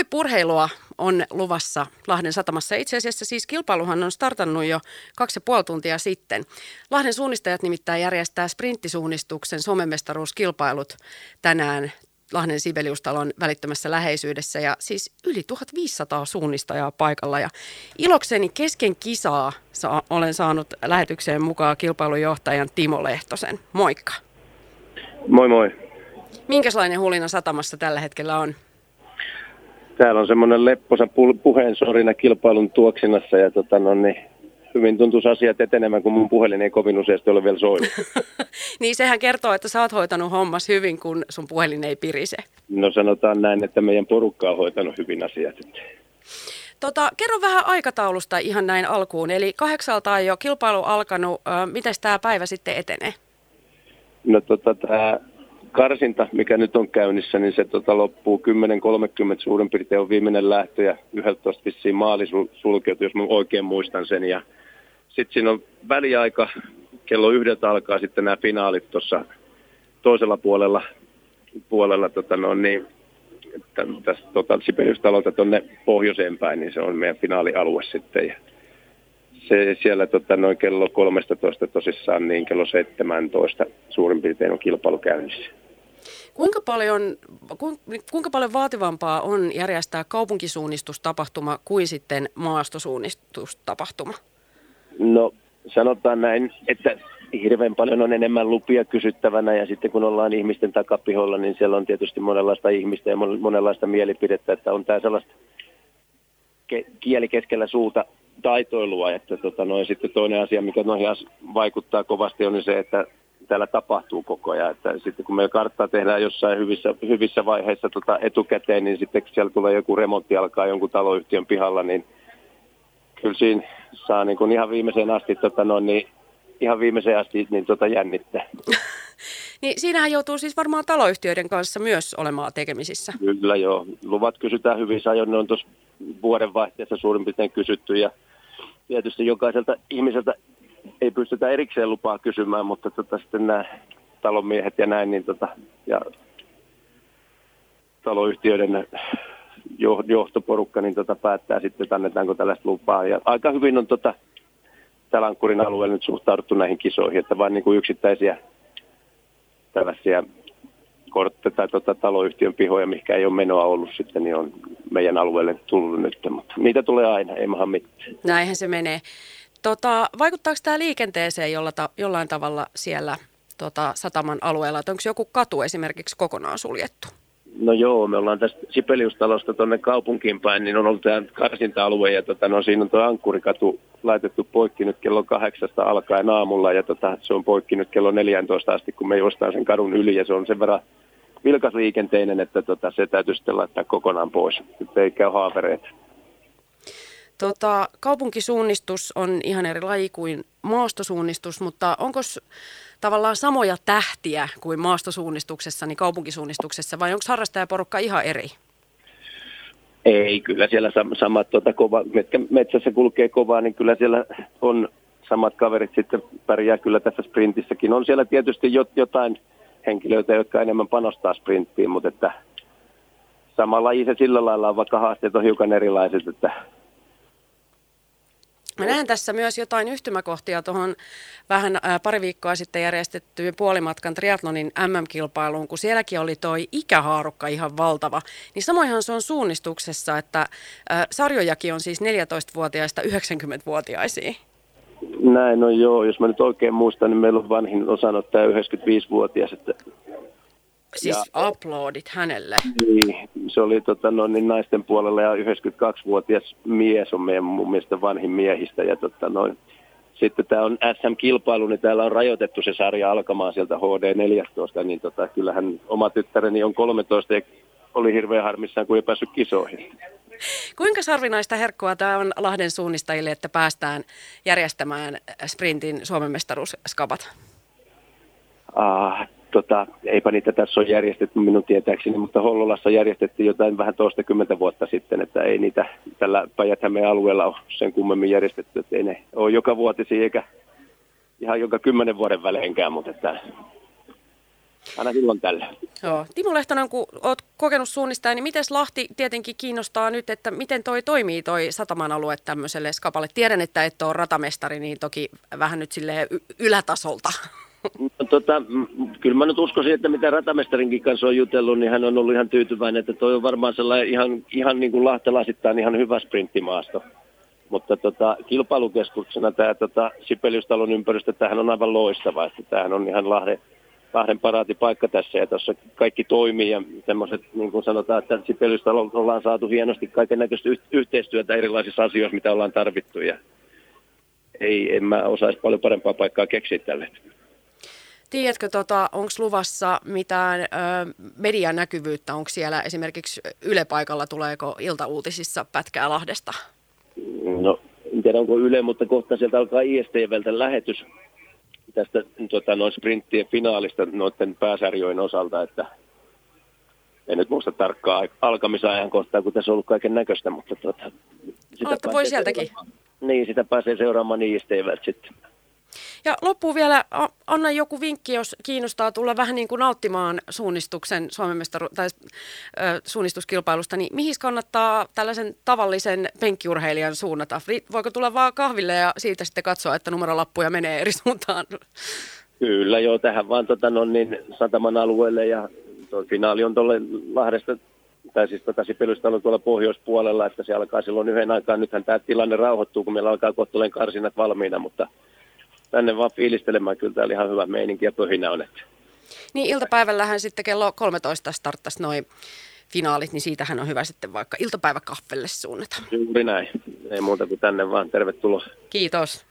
Huippurheilua on luvassa Lahden satamassa. Itse asiassa siis kilpailuhan on startannut jo kaksi ja puoli tuntia sitten. Lahden suunnistajat nimittäin järjestää sprinttisuunnistuksen somemestaruuskilpailut tänään Lahden Sibeliustalon välittömässä läheisyydessä ja siis yli 1500 suunnistajaa paikalla. Ja ilokseni kesken kisaa saa, olen saanut lähetykseen mukaan kilpailujohtajan Timo Lehtosen. Moikka! Moi moi! Minkälainen hulina satamassa tällä hetkellä on? Täällä on semmoinen lepposa puheen sorina kilpailun tuoksinnassa ja tota, no niin, hyvin tuntuisi asiat etenemään, kun mun puhelin ei kovin useasti ole vielä soinut. niin sehän kertoo, että sä oot hoitanut hommas hyvin, kun sun puhelin ei pirise. No sanotaan näin, että meidän porukka on hoitanut hyvin asiat. Tota, kerro vähän aikataulusta ihan näin alkuun. Eli kahdeksalta on jo kilpailu alkanut. Miten tämä päivä sitten etenee? No tota, tämä karsinta, mikä nyt on käynnissä, niin se tota, loppuu 10.30 suurin piirtein on viimeinen lähtö ja 11 vissiin maali sulkeutuu, jos mä oikein muistan sen. Ja sitten siinä on väliaika, kello yhdeltä alkaa sitten nämä finaalit tuossa toisella puolella, puolella tota, no, niin, tästä tota, Sibeliustalolta tuonne pohjoiseen päin, niin se on meidän finaalialue sitten. Ja se siellä tota, noin kello 13 tosissaan, niin kello 17 suurin piirtein on kilpailu käynnissä. Kuinka paljon, kuinka paljon vaativampaa on järjestää kaupunkisuunnistustapahtuma kuin sitten maastosuunnistustapahtuma? No sanotaan näin, että hirveän paljon on enemmän lupia kysyttävänä ja sitten kun ollaan ihmisten takapiholla, niin siellä on tietysti monenlaista ihmistä ja monenlaista mielipidettä, että on tämä sellaista kieli keskellä suuta taitoilua, että tota, noin, sitten toinen asia, mikä noihin vaikuttaa kovasti on se, että täällä tapahtuu koko ajan. Että sitten kun meillä karttaa tehdään jossain hyvissä, hyvissä vaiheissa tota etukäteen, niin sitten kun siellä tulee joku remontti alkaa jonkun taloyhtiön pihalla, niin kyllä siinä saa niin kuin ihan viimeiseen asti, tota noin, niin ihan viimeiseen asti niin tota jännittää. niin siinähän joutuu siis varmaan taloyhtiöiden kanssa myös olemaan tekemisissä. Kyllä joo. Luvat kysytään hyvissä ajoin. Ne on tuossa vuodenvaihteessa suurin piirtein kysytty ja tietysti jokaiselta ihmiseltä ei pystytä erikseen lupaa kysymään, mutta tota, sitten nämä talonmiehet ja näin, niin tota, ja taloyhtiöiden johtoporukka niin tota, päättää sitten, että annetaanko tällaista lupaa. Ja aika hyvin on tota, Talankkurin alueella nyt suhtauduttu näihin kisoihin, että vain niin kuin yksittäisiä tällaisia kortteja tai tota, taloyhtiön pihoja, mikä ei ole menoa ollut sitten, niin on meidän alueelle tullut nyt. Mutta niitä tulee aina, ei maha mitään. Näinhän se menee. Tota, vaikuttaako tämä liikenteeseen jolla ta, jollain tavalla siellä tota, sataman alueella? Että onko joku katu esimerkiksi kokonaan suljettu? No joo, me ollaan tästä Sipeliustalosta tuonne kaupunkiin päin, niin on ollut tämä karsinta-alue ja tota, no, siinä on tuo Ankkurikatu laitettu poikki nyt kello kahdeksasta alkaen aamulla ja tota, se on poikki nyt kello 14 asti, kun me juostaan sen kadun yli ja se on sen verran vilkasliikenteinen, että tota, se täytyy sitten laittaa kokonaan pois. Nyt ei käy haavereet. Tota, kaupunkisuunnistus on ihan eri laji kuin maastosuunnistus, mutta onko tavallaan samoja tähtiä kuin maastosuunnistuksessa, niin kaupunkisuunnistuksessa, vai onko harrastajaporukka ihan eri? Ei, kyllä siellä samat, tuota, kova, metkä metsässä kulkee kovaa, niin kyllä siellä on samat kaverit sitten pärjää kyllä tässä sprintissäkin. On siellä tietysti jotain henkilöitä, jotka enemmän panostaa sprinttiin, mutta että samalla laji se sillä lailla on, vaikka haasteet on hiukan erilaiset, että Mä näen tässä myös jotain yhtymäkohtia tuohon vähän ää, pari viikkoa sitten järjestettyyn puolimatkan triatlonin MM-kilpailuun, kun sielläkin oli toi ikähaarukka ihan valtava. Niin samoinhan se on suunnistuksessa, että ää, sarjojakin on siis 14-vuotiaista 90-vuotiaisiin. Näin on joo. Jos mä nyt oikein muistan, niin meillä on vanhin osanottaja 95-vuotias. Että Siis ja, uploadit hänelle. Niin, se oli tota, no, niin naisten puolella ja 92-vuotias mies on meidän mun mielestä vanhin miehistä. Ja, tota, noin. Sitten tämä on SM-kilpailu, niin täällä on rajoitettu se sarja alkamaan sieltä HD 14, niin tota, kyllähän oma tyttäreni on 13 ja oli hirveän harmissaan, kun ei päässyt kisoihin. Kuinka sarvinaista herkkua tämä on Lahden suunnistajille, että päästään järjestämään sprintin Suomen mestaruuskapat? Ah, tota, eipä niitä tässä ole järjestetty minun tietääkseni, mutta Hollolassa järjestettiin jotain vähän toistakymmentä vuotta sitten, että ei niitä tällä päijät alueella ole sen kummemmin järjestetty, että ei ne ole joka vuotisi eikä ihan joka kymmenen vuoden väleinkään, mutta että aina silloin tällä. Joo. Timo Lehtonen, kun olet kokenut suunnistaa, niin miten Lahti tietenkin kiinnostaa nyt, että miten toi toimii toi sataman alue tämmöiselle skapalle? Tiedän, että et ole ratamestari, niin toki vähän nyt sille ylätasolta. No, tota, kyllä mä nyt uskoisin, että mitä ratamestarinkin kanssa on jutellut, niin hän on ollut ihan tyytyväinen, että toi on varmaan sellainen ihan, ihan niin kuin lahtelaisittain ihan hyvä sprinttimaasto. Mutta tota, kilpailukeskuksena tämä tota, Sipeliustalon ympäristö, tämähän on aivan loistava, että tämähän on ihan Lahden, Lahden paraatipaikka tässä ja tuossa kaikki toimii ja semmoiset, niin kuin sanotaan, että Sipeliustalolla ollaan saatu hienosti kaiken näköistä yhteistyötä erilaisissa asioissa, mitä ollaan tarvittu ja ei, en mä osaisi paljon parempaa paikkaa keksiä tälle. Tiedätkö, tota, onko luvassa mitään ö, median näkyvyyttä? Onko siellä esimerkiksi Yle paikalla, tuleeko iltauutisissa pätkää Lahdesta? No, en tiedä onko Yle, mutta kohta sieltä alkaa ISTVltä lähetys tästä tota, noin sprinttien finaalista noiden pääsarjojen osalta, että en nyt muista tarkkaa alkamisajankohtaa, kun tässä on ollut kaiken näköistä, mutta tota, sitä voi sieltäkin. Seuraamaan. Niin, sitä pääsee seuraamaan ISTVltä sitten. Ja loppuun vielä, anna joku vinkki, jos kiinnostaa tulla vähän niin kuin nauttimaan suunnistuksen Suomen mestaru- tai suunnistuskilpailusta, niin mihin kannattaa tällaisen tavallisen penkkiurheilijan suunnata? Voiko tulla vaan kahville ja siitä sitten katsoa, että numerolappuja menee eri suuntaan? Kyllä joo, tähän vaan tota, no, niin, Sataman alueelle ja tuo finaali on tuolle Lahdesta tai siis tota Sipelystä on tuolla pohjoispuolella, että se alkaa silloin yhden aikaa. Nythän tämä tilanne rauhoittuu, kun meillä alkaa kohtuulleen karsinat valmiina, mutta tänne vaan fiilistelemään. Kyllä täällä ihan hyvä meininki ja pöhinä on. Että. Niin iltapäivällähän sitten kello 13 starttaisi noin finaalit, niin siitähän on hyvä sitten vaikka iltapäiväkahvelle suunnata. Juuri näin. Ei muuta kuin tänne vaan. Tervetuloa. Kiitos.